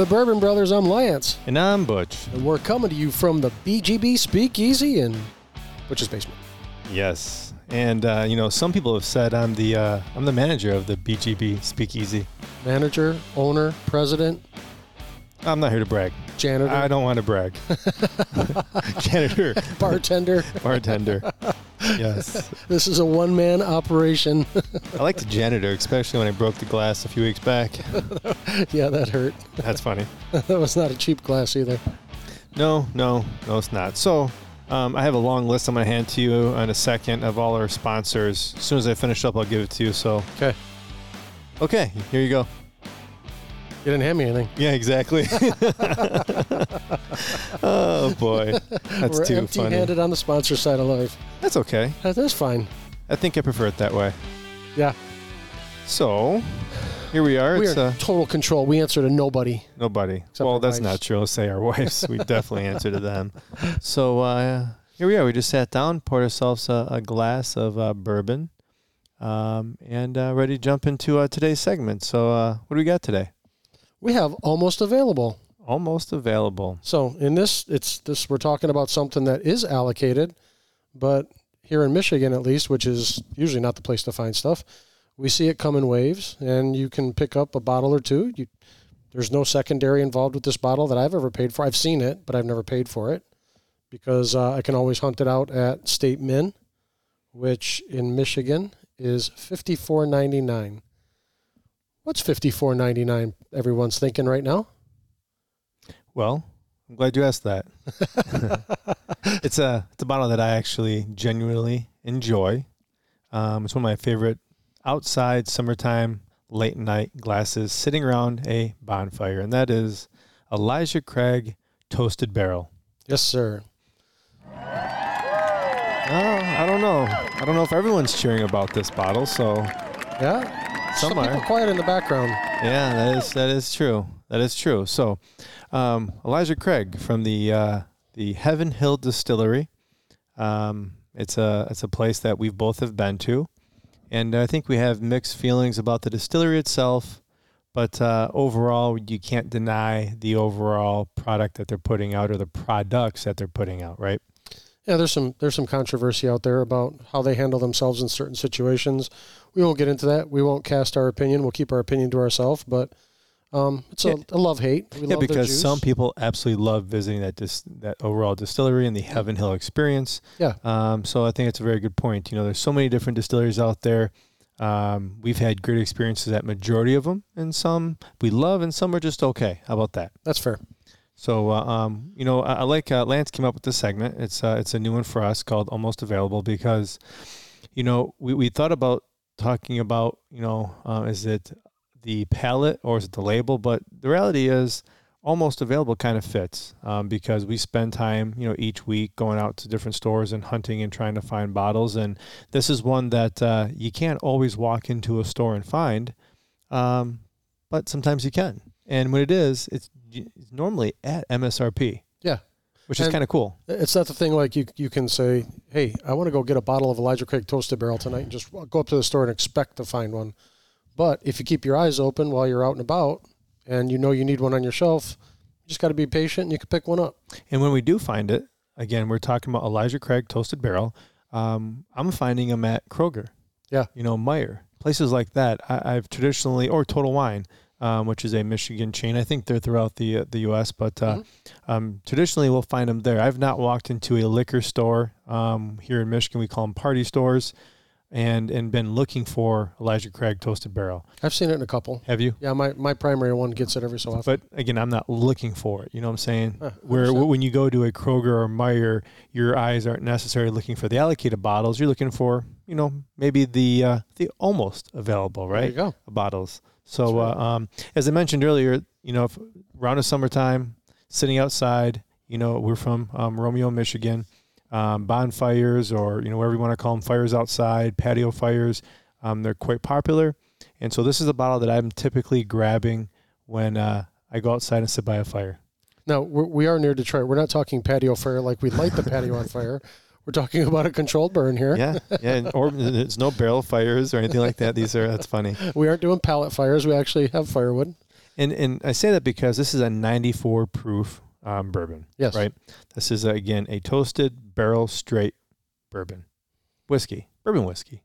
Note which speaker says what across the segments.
Speaker 1: the Bourbon Brothers. I'm Lance,
Speaker 2: And I'm Butch.
Speaker 1: and we're coming to you from the BGB Speakeasy in Butch's basement.
Speaker 2: Yes. And uh, you know, some people have said I'm the uh, I'm the manager of the BGB Speakeasy.
Speaker 1: Manager, owner, president,
Speaker 2: I'm not here to brag.
Speaker 1: janitor,
Speaker 2: I don't want to brag. Janitor,
Speaker 1: bartender.
Speaker 2: bartender. Yes.
Speaker 1: This is a one-man operation.
Speaker 2: I like the janitor, especially when I broke the glass a few weeks back.
Speaker 1: yeah, that hurt.
Speaker 2: That's funny.
Speaker 1: that was not a cheap glass either.
Speaker 2: No, no, no, it's not. So, um, I have a long list I'm going to hand to you in a second of all our sponsors. As soon as I finish up, I'll give it to you. So,
Speaker 1: Okay,
Speaker 2: okay, here you go.
Speaker 1: You didn't hand me anything.
Speaker 2: Yeah, exactly. oh boy, that's
Speaker 1: we're
Speaker 2: too funny.
Speaker 1: empty-handed on the sponsor side of life.
Speaker 2: That's okay.
Speaker 1: That's fine.
Speaker 2: I think I prefer it that way.
Speaker 1: Yeah,
Speaker 2: So, here we are.
Speaker 1: we
Speaker 2: It's
Speaker 1: are
Speaker 2: uh,
Speaker 1: total control. We answer to nobody.
Speaker 2: nobody. Well, that's
Speaker 1: wives.
Speaker 2: not true. Let's say our wives. We definitely answer to them. So uh, here we are. We just sat down, poured ourselves a, a glass of uh, bourbon, um, and uh, ready to jump into uh, today's segment. So, uh, what do we got today?
Speaker 1: We have almost available.
Speaker 2: Almost available.
Speaker 1: So in this, it's this. We're talking about something that is allocated, but here in Michigan, at least, which is usually not the place to find stuff, we see it come in waves, and you can pick up a bottle or two. You, there's no secondary involved with this bottle that I've ever paid for. I've seen it, but I've never paid for it because uh, I can always hunt it out at State Min, which in Michigan is fifty four ninety nine. What's fifty four ninety nine? Everyone's thinking right now.
Speaker 2: Well, I'm glad you asked that. it's a it's a bottle that I actually genuinely enjoy. Um, it's one of my favorite outside summertime late night glasses sitting around a bonfire, and that is Elijah Craig Toasted Barrel.
Speaker 1: Yes, sir.
Speaker 2: Oh, I don't know. I don't know if everyone's cheering about this bottle. So
Speaker 1: Yeah.
Speaker 2: Some
Speaker 1: people quiet in the background.
Speaker 2: yeah, that is that is true. That is true. So um, Elijah Craig from the uh, the Heaven Hill Distillery. Um, it's a it's a place that we both have been to, and I think we have mixed feelings about the distillery itself. But uh, overall, you can't deny the overall product that they're putting out or the products that they're putting out, right?
Speaker 1: Yeah, there's some there's some controversy out there about how they handle themselves in certain situations. We won't get into that. We won't cast our opinion. We'll keep our opinion to ourselves. But um, it's
Speaker 2: Yeah.
Speaker 1: a, a love hate. We
Speaker 2: yeah,
Speaker 1: love
Speaker 2: because some people absolutely love visiting that dis- that overall distillery and the Heaven Hill experience.
Speaker 1: Yeah.
Speaker 2: Um, so I think it's a very good point. You know, there's so many different distilleries out there. Um, we've had great experiences at majority of them, and some we love, and some are just okay. How about that?
Speaker 1: That's fair.
Speaker 2: So, uh, um, you know, I, I like uh, Lance came up with this segment. It's uh, it's a new one for us called Almost Available because, you know, we, we thought about talking about, you know, uh, is it the palette or is it the label? But the reality is, Almost Available kind of fits um, because we spend time, you know, each week going out to different stores and hunting and trying to find bottles. And this is one that uh, you can't always walk into a store and find, um, but sometimes you can. And when it is, it's it's normally at MSRP.
Speaker 1: Yeah.
Speaker 2: Which is kind of cool.
Speaker 1: It's not the thing like you you can say, hey, I want to go get a bottle of Elijah Craig Toasted Barrel tonight and just go up to the store and expect to find one. But if you keep your eyes open while you're out and about and you know you need one on your shelf, you just got to be patient and you can pick one up.
Speaker 2: And when we do find it, again, we're talking about Elijah Craig Toasted Barrel. Um, I'm finding them at Kroger.
Speaker 1: Yeah.
Speaker 2: You know, Meijer. Places like that. I, I've traditionally, or Total Wine, um, which is a Michigan chain. I think they're throughout the uh, the U.S., but uh, um, traditionally we'll find them there. I've not walked into a liquor store um, here in Michigan. We call them party stores, and and been looking for Elijah Craig Toasted Barrel.
Speaker 1: I've seen it in a couple.
Speaker 2: Have you?
Speaker 1: Yeah, my, my primary one gets it every so often.
Speaker 2: But again, I'm not looking for it. You know what I'm saying?
Speaker 1: Huh,
Speaker 2: Where when you go to a Kroger or Meijer, your eyes aren't necessarily looking for the allocated bottles. You're looking for, you know, maybe the uh, the almost available,
Speaker 1: There you
Speaker 2: right?
Speaker 1: go.
Speaker 2: Bottles. So,
Speaker 1: That's
Speaker 2: uh, um, as I mentioned earlier, you know, if, around the summertime, sitting outside, you know, we're from um, Romeo, Michigan. Um, bonfires, or you know, whatever you want to call them, fires outside, patio fires. Um, they're quite popular, and so this is a bottle that I'm typically grabbing when uh, I go outside and sit by a fire.
Speaker 1: Now we're, we are near Detroit. We're not talking patio fire like we light the patio on fire. We're talking about a controlled burn here.
Speaker 2: Yeah, yeah, and- or there's no barrel fires or anything like that. These are that's funny.
Speaker 1: We aren't doing pallet fires. We actually have firewood.
Speaker 2: And and I say that because this is a 94 proof um, bourbon.
Speaker 1: Yes.
Speaker 2: Right. This is again a toasted barrel straight bourbon whiskey, bourbon whiskey,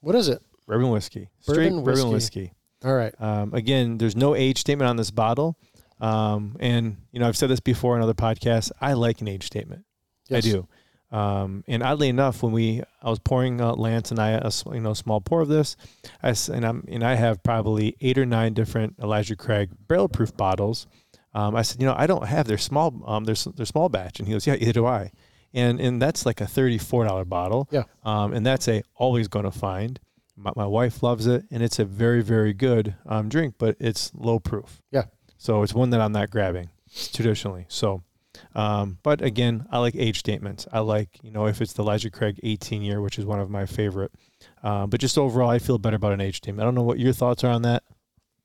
Speaker 1: What is it?
Speaker 2: bourbon whiskey, straight
Speaker 1: Bourbon
Speaker 2: bourbon
Speaker 1: whiskey.
Speaker 2: whiskey.
Speaker 1: All right.
Speaker 2: Um, again, there's no age statement on this bottle. Um, and you know, I've said this before in other podcasts. I like an age statement.
Speaker 1: Yes.
Speaker 2: I do. Um, and oddly enough, when we I was pouring uh, Lance and I a you know small pour of this, I and I'm and I have probably eight or nine different Elijah Craig barrel proof bottles. Um, I said, you know, I don't have their small um their their small batch, and he goes, yeah, either do I. And and that's like a thirty four dollar bottle.
Speaker 1: Yeah.
Speaker 2: Um, and that's a always going to find. My, my wife loves it, and it's a very very good um drink, but it's low proof.
Speaker 1: Yeah.
Speaker 2: So it's one that I'm not grabbing traditionally. So. Um, but again, I like age statements. I like, you know, if it's the Elijah Craig 18 year, which is one of my favorite. Uh, but just overall, I feel better about an age statement. I don't know what your thoughts are on that.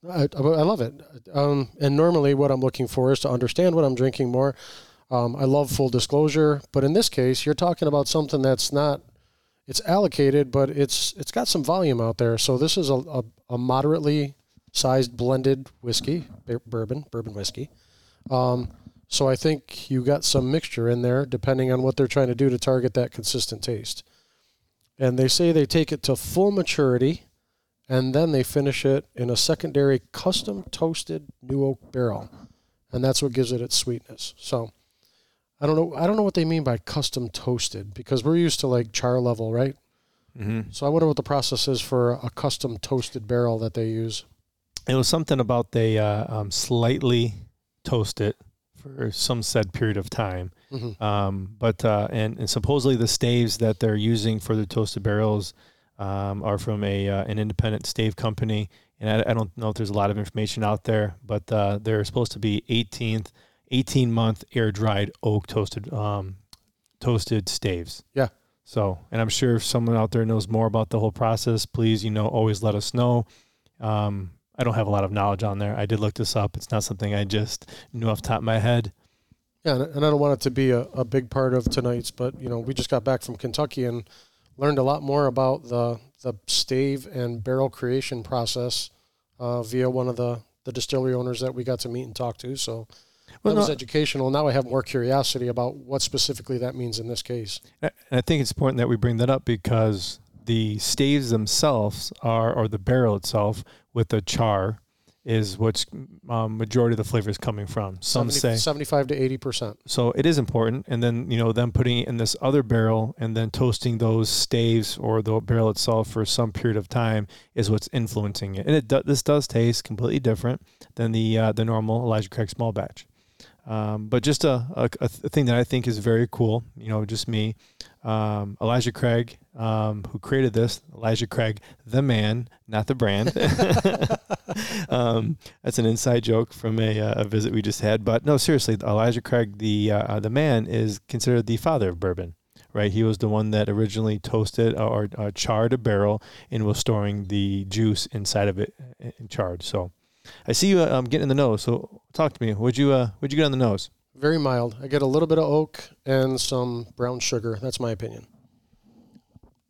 Speaker 1: I, I love it. Um, and normally, what I'm looking for is to understand what I'm drinking more. Um, I love full disclosure, but in this case, you're talking about something that's not. It's allocated, but it's it's got some volume out there. So this is a, a, a moderately sized blended whiskey, bourbon, bourbon whiskey. Um, so I think you got some mixture in there, depending on what they're trying to do to target that consistent taste. And they say they take it to full maturity and then they finish it in a secondary custom toasted new oak barrel, and that's what gives it its sweetness. So, I don't know. I don't know what they mean by custom toasted because we're used to like char level, right?
Speaker 2: Mm-hmm.
Speaker 1: So I wonder what the process is for a custom toasted barrel that they use.
Speaker 2: It was something about they uh, um, slightly toast it for some said period of time.
Speaker 1: hmm
Speaker 2: Um, but uh, and, and supposedly the staves that they're using for the toasted barrels um, are from a uh, an independent stave company, and I, I don't know if there's a lot of information out there, but uh, they're supposed to be 18th, 18 month air dried oak toasted um, toasted staves.
Speaker 1: Yeah.
Speaker 2: So, and I'm sure if someone out there knows more about the whole process, please, you know, always let us know. Um, I don't have a lot of knowledge on there. I did look this up. It's not something I just knew off the top of my head.
Speaker 1: Yeah, and I don't want it to be a, a big part of tonight's, but you know, we just got back from Kentucky and learned a lot more about the the stave and barrel creation process uh, via one of the the distillery owners that we got to meet and talk to. So
Speaker 2: Well,
Speaker 1: that was educational. Now I have more curiosity about what specifically that means in this case.
Speaker 2: And I think it's important that we bring that up because the staves themselves are, or the barrel itself with the char, is what's um, majority of the flavor is coming from. Some
Speaker 1: 70
Speaker 2: say
Speaker 1: 75 to 80 percent.
Speaker 2: so. It is important, and then you know them putting it in this other barrel and then toasting those staves or the barrel itself for some period of time is what's influencing it. And it do, this does taste completely different than the uh, the normal Elijah Craig small batch. Um, but just a, a, a thing that I think is very cool, you know, just me, um, Elijah Craig, um, who created this, Elijah Craig, the man, not the brand. um, that's an inside joke from a, uh, a visit we just had. But no, seriously, Elijah Craig, the uh, the man, is considered the father of bourbon. Right, he was the one that originally toasted or uh, charred a barrel and was storing the juice inside of it uh, and charred. So, I see you um, getting in the nose. So, talk to me. Would you uh, would you get on the nose?
Speaker 1: Very mild. I get a little bit of oak and some brown sugar. That's my opinion.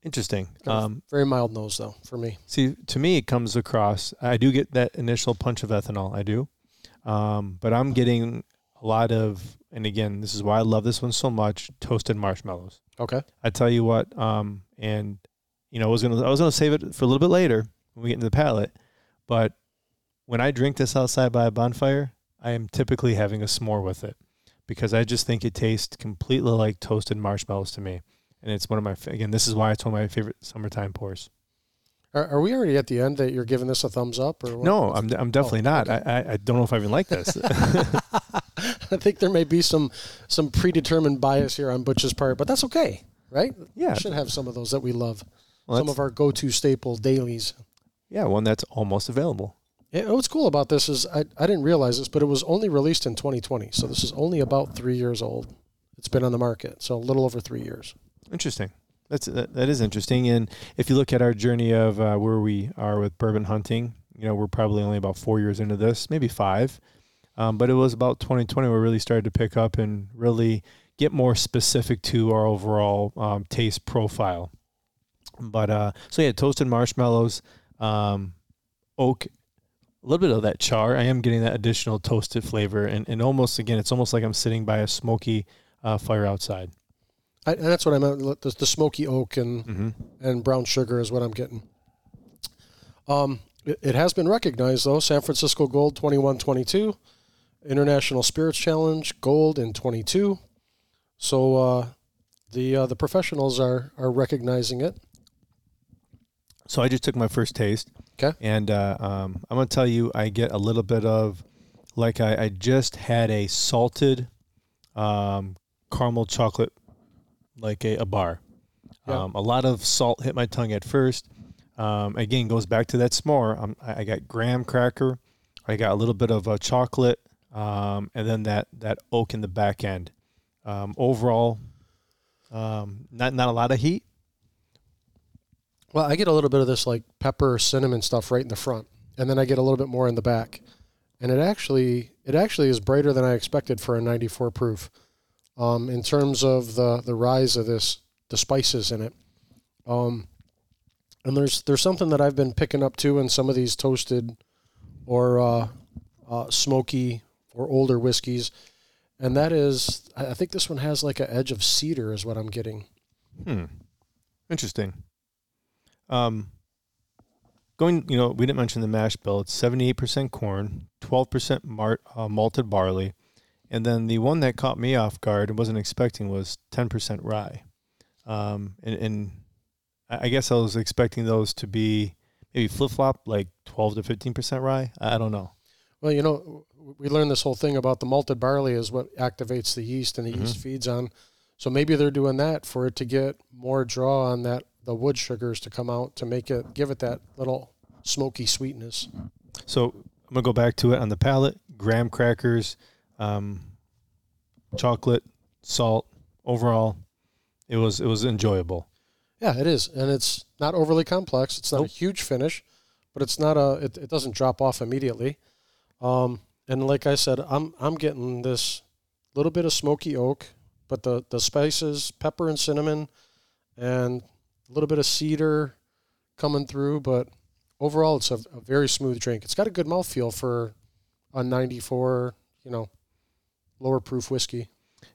Speaker 2: Interesting. Um,
Speaker 1: Very mild nose though for me.
Speaker 2: see, to me, it comes across. I do get that initial punch of ethanol. I do, um, but I'm getting a lot of, and again, this is why I love this one so much: toasted marshmallows.
Speaker 1: Okay.
Speaker 2: I tell you what, um, and you know, I was gonna I was gonna save it for a little bit later when we get into the palate, but when I drink this outside by a bonfire, I am typically having a s'more with it because I just think it tastes completely like toasted marshmallows to me, and it's one of my again. This is why it's one of my favorite summertime pours.
Speaker 1: Are, are we already at the end that you're giving this a thumbs up or what?
Speaker 2: No, I'm I'm definitely oh, not.
Speaker 1: okay.
Speaker 2: I, I don't know if I even like this.
Speaker 1: I think there may be some some predetermined bias here on Butch's part, but that's okay, right?
Speaker 2: yeah,
Speaker 1: We should have some of those that we love.
Speaker 2: well,
Speaker 1: some of our go-to staple dailies.
Speaker 2: yeah, one that's almost available.
Speaker 1: Yeah, what's cool about this is I, I didn't realize this, but it was only released in 2020, so this is only about three years old. It's been on the market, so a little over three years.
Speaker 2: Interesting. That's that, that is interesting. And if you look at our journey of uh, where we are with bourbon hunting, you know, we're probably only about four years into this, maybe five. Um, but it was about 2020 where we really started to pick up and really get more specific to our overall um, taste profile. But uh, so yeah, toasted marshmallows, um, oak, a little bit of that char. I am getting that additional toasted flavor, and, and almost again, it's almost like I'm sitting by a smoky uh, fire outside.
Speaker 1: I, and that's what I meant. The, the smoky oak and
Speaker 2: Mm-hmm.
Speaker 1: and brown sugar is what I'm getting. Um, it, it has been recognized though. San Francisco Gold 2122, International Spirits Challenge Gold in 22. So uh, the uh, the professionals are are recognizing it.
Speaker 2: So I just took my first taste.
Speaker 1: 'Kay.
Speaker 2: And uh, um, I'm gonna tell you, I get a little bit of like I, I just had a salted um, caramel chocolate, like a, a bar.
Speaker 1: Yeah.
Speaker 2: Um, a lot of salt hit my tongue at first. Um, again, goes back to that s'more. Um, I, I got graham cracker. I got a little bit of uh, chocolate, um, and then that that oak in the back end. Um, overall, um, not not a lot of heat.
Speaker 1: Well, I get a little bit of this like pepper, cinnamon stuff right in the front, and then I get a little bit more in the back. And it actually it actually is brighter than I expected for a 94 proof. Um, in terms of the the rise of this, the spices in it. Um, and there's there's something that I've been picking up too in some of these toasted or uh, uh, smoky or older whiskeys, and that is I I think this one has like an edge of cedar is what I'm getting.
Speaker 2: Hmm. Interesting. Um, going, you know, we didn't mention the mash bill. It's seventy-eight percent corn, twelve percent mar- uh, malted barley, and then the one that caught me off guard and wasn't expecting was ten percent rye. Um, and, and I guess I was expecting those to be maybe flip flop, like twelve to fifteen percent rye. I don't know.
Speaker 1: Well, you know, we learned this whole thing about the malted barley is what activates the yeast and the
Speaker 2: Mhm.
Speaker 1: yeast feeds on. So maybe they're doing that for it to get more draw on that the wood sugars to come out to make it give it that little smoky sweetness.
Speaker 2: So I'm gonna go back to it on the palate. Graham crackers, um, chocolate, salt. Overall, it was it was enjoyable.
Speaker 1: Yeah, it is, and it's not overly complex. It's not
Speaker 2: Nope.
Speaker 1: a huge finish, but it's not a it, it doesn't drop off immediately. Um, and like I said, I'm I'm getting this little bit of smoky oak, but the the spices, pepper and cinnamon, and a little bit of cedar coming through. But overall, it's a, a very smooth drink. It's got a good mouthfeel for a 94, you know, lower proof whiskey.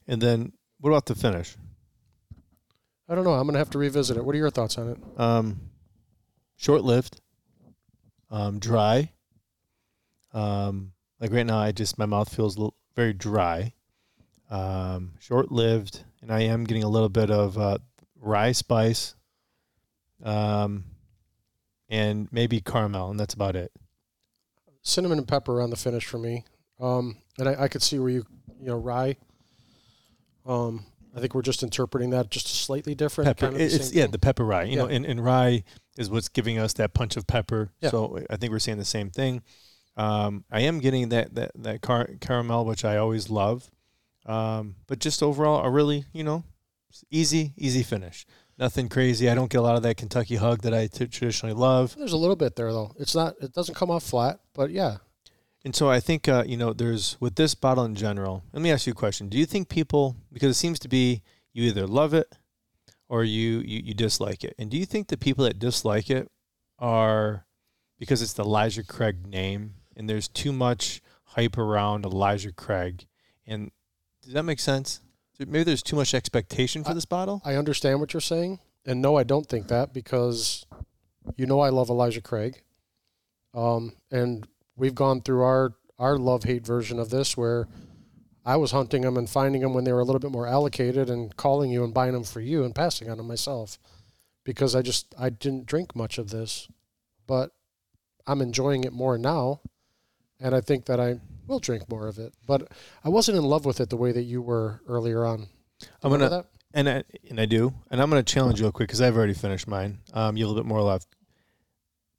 Speaker 2: And then what about the finish?
Speaker 1: I don't know. I'm gonna have to revisit it. What are your thoughts on it?
Speaker 2: Um, short lived, um, dry. Um, like right now, I just my mouth feels little, very dry. Um, short lived, and I am getting a little bit of uh, rye spice. Um, and maybe caramel, and that's about it.
Speaker 1: cinnamon and pepper on the finish for me. Um, and I, I could see where you, you know, rye. Um, I think we're just interpreting that just slightly different.
Speaker 2: pepper.
Speaker 1: kind of
Speaker 2: it's
Speaker 1: same
Speaker 2: yeah,
Speaker 1: thing.
Speaker 2: the pepper rye. You know, and, and rye is what's giving us that punch of pepper.
Speaker 1: Yeah.
Speaker 2: So I think we're saying the same thing. Um, I am getting that that that car- caramel, which I always love. Um, but just overall, a really you know easy easy finish. Nothing crazy. I don't get a lot of that Kentucky hug that I t- traditionally love.
Speaker 1: There's a little bit there though. It's not. It doesn't come off flat, but yeah.
Speaker 2: And so I think uh, you know there's with this bottle in general. Let me ask you a question. Do you think people because it seems to be you either love it or you you, you dislike it. And do you think the people that dislike it are because it's the Elijah Craig name and there's too much hype around Elijah Craig? And does that make sense? So Maybe there's too much expectation for this bottle.
Speaker 1: I understand what you're saying, and no, I don't think that because you know I love Elijah Craig, um, and we've gone through our our love hate version of this where I was hunting them and finding them when they were a little bit more allocated and calling you and buying them for you and passing on them myself because I just I didn't drink much of this, but I'm enjoying it more now, and I think that I will drink more of it. But I wasn't in love with it the way that you were earlier on.
Speaker 2: I'm gonna
Speaker 1: that?
Speaker 2: and I, and I do, and I'm gonna challenge you real quick because I've already finished mine. Um, you have a little bit more left.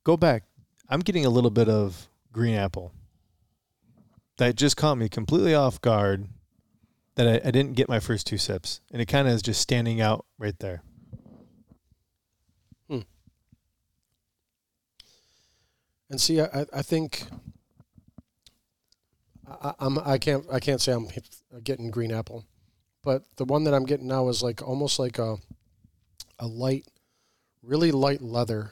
Speaker 2: Go back. I'm getting a little bit of green apple. That just caught me completely off guard. That I, I didn't get my first two sips, and it kind of is just standing out right there.
Speaker 1: And see, I, I think I, I'm I can't I can't say I'm getting green apple, but the one that I'm getting now is like almost like a a light, really light leather,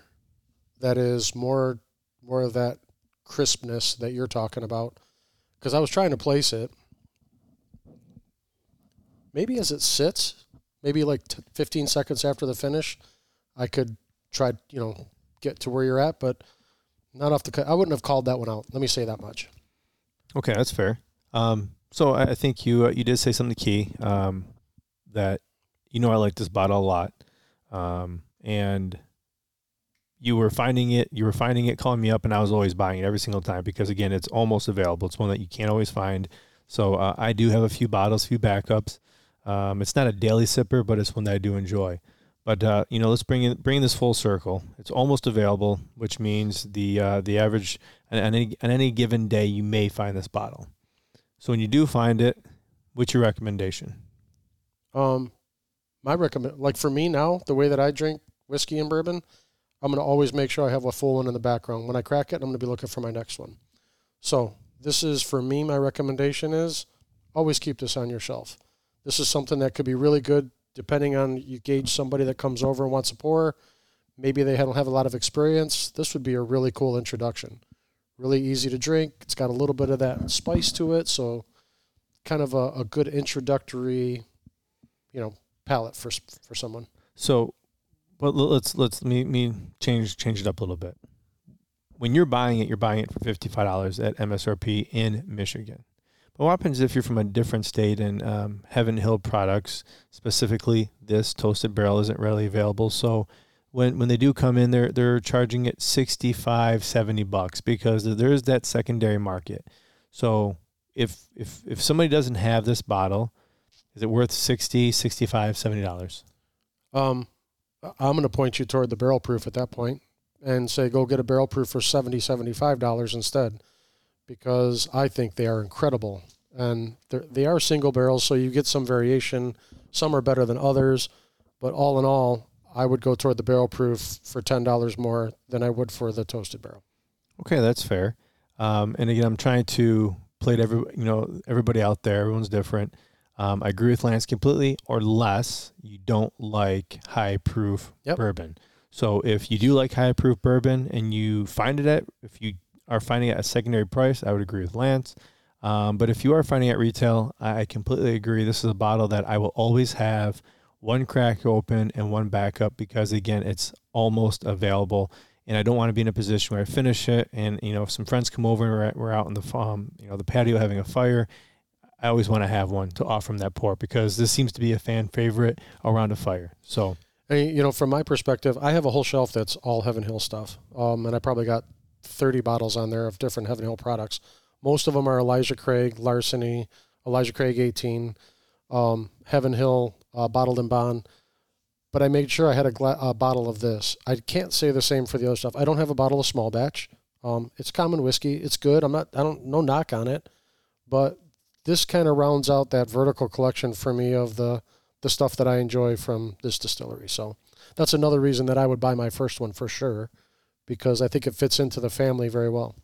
Speaker 1: that is more more of that crispness that you're talking about. Because I was trying to place it. Maybe as it sits, maybe like t- 15 seconds after the finish, I could try, you know, get to where you're at, but not off the cut. I wouldn't have called that one out. Let me say that much.
Speaker 2: Okay, that's fair. Um, so I, I think you uh, you did say something key um, that you know I like this bottle a lot, um, and you were finding it, you were finding it, calling me up, and I was always buying it every single time because again, it's almost available. It's one that you can't always find. So uh, I do have a few bottles, a few backups. Um, it's not a daily sipper, but it's one that I do enjoy. But uh, you know, let's bring in, bring this full circle. It's almost available, which means the uh, the average on any, on any given day you may find this bottle. So when you do find it, what's your recommendation?
Speaker 1: Um, my recommend, like for me now, the way that I drink whiskey and bourbon, I'm going to always make sure I have a full one in the background. When I crack it, I'm going to be looking for my next one. So this is for me. My recommendation is always keep this on your shelf. This is something that could be really good depending on you gauge somebody that comes over and wants a pour. Maybe they don't have a lot of experience. This would be a really cool introduction. Really easy to drink. It's got a little bit of that spice to it, so kind of a, a good introductory, you know, palate for for someone.
Speaker 2: So, but let's let's me me change change it up a little bit. When you're buying it, you're buying it for fifty five dollars at MSRP in Michigan. But what happens if you're from a different state and um, Heaven Hill products, specifically this toasted barrel, isn't readily available? So when when they do come in, they're they're charging it 65, 70 bucks because there's that secondary market. So if if if somebody doesn't have this bottle, is it worth 60, 65, 70 dollars?
Speaker 1: Um, I'm going to point you toward the barrel proof at that point and say go get a barrel proof for 70 75 dollars instead because I think they are incredible and they are single barrels so you get some variation some are better than others but all in all I would go toward the barrel proof for $10 more than I would for the toasted barrel
Speaker 2: okay that's fair um, and again I'm trying to play to every you know everybody out there everyone's different um, I agree with Lance completely, or less you don't like high proof yep. bourbon. So if you do like high proof bourbon and you find it at, if you are finding it at a secondary price, I would agree with Lance. Um, but if you are finding it at retail, I completely agree. This is a bottle that I will always have one crack open and one backup because again, it's almost available. And I don't want to be in a position where I finish it and you know if some friends come over and we're, out in the um, you know the patio having a fire I always want to have one to offer them that pour because this seems to be a fan favorite around a fire. So,
Speaker 1: and, you know, from my perspective, I have a whole shelf that's all Heaven Hill stuff, um, and I probably got thirty bottles on there of different Heaven Hill products. Most of them are Elijah Craig, Larceny, Elijah Craig 18, um, Heaven Hill uh, bottled in bond. But I made sure I had a, gla- a, bottle of this. I can't say the same for the other stuff. I don't have a bottle of small batch. Um, it's common whiskey. It's good. I'm not. I don't. No knock on it, but this kind of rounds out that vertical collection for me of the the stuff that I enjoy from this distillery. So that's another reason that I would buy my first one for sure, because I think it fits into the family very well.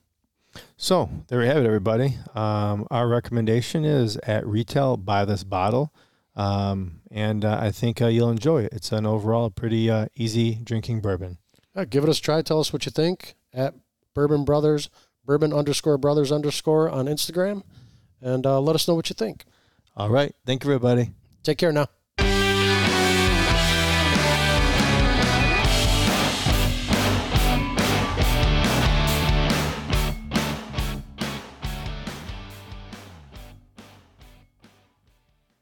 Speaker 2: So there we have it, everybody. Um, our recommendation is at retail, buy this bottle. Um, and uh, I think uh, you'll enjoy it. It's an overall pretty uh, easy drinking bourbon.
Speaker 1: Right, give it a try. Tell us what you think at Bourbon Brothers, Bourbon underscore Brothers underscore on Instagram and uh, let us know what you think.
Speaker 2: All right. Thank you, everybody.
Speaker 1: Take care now.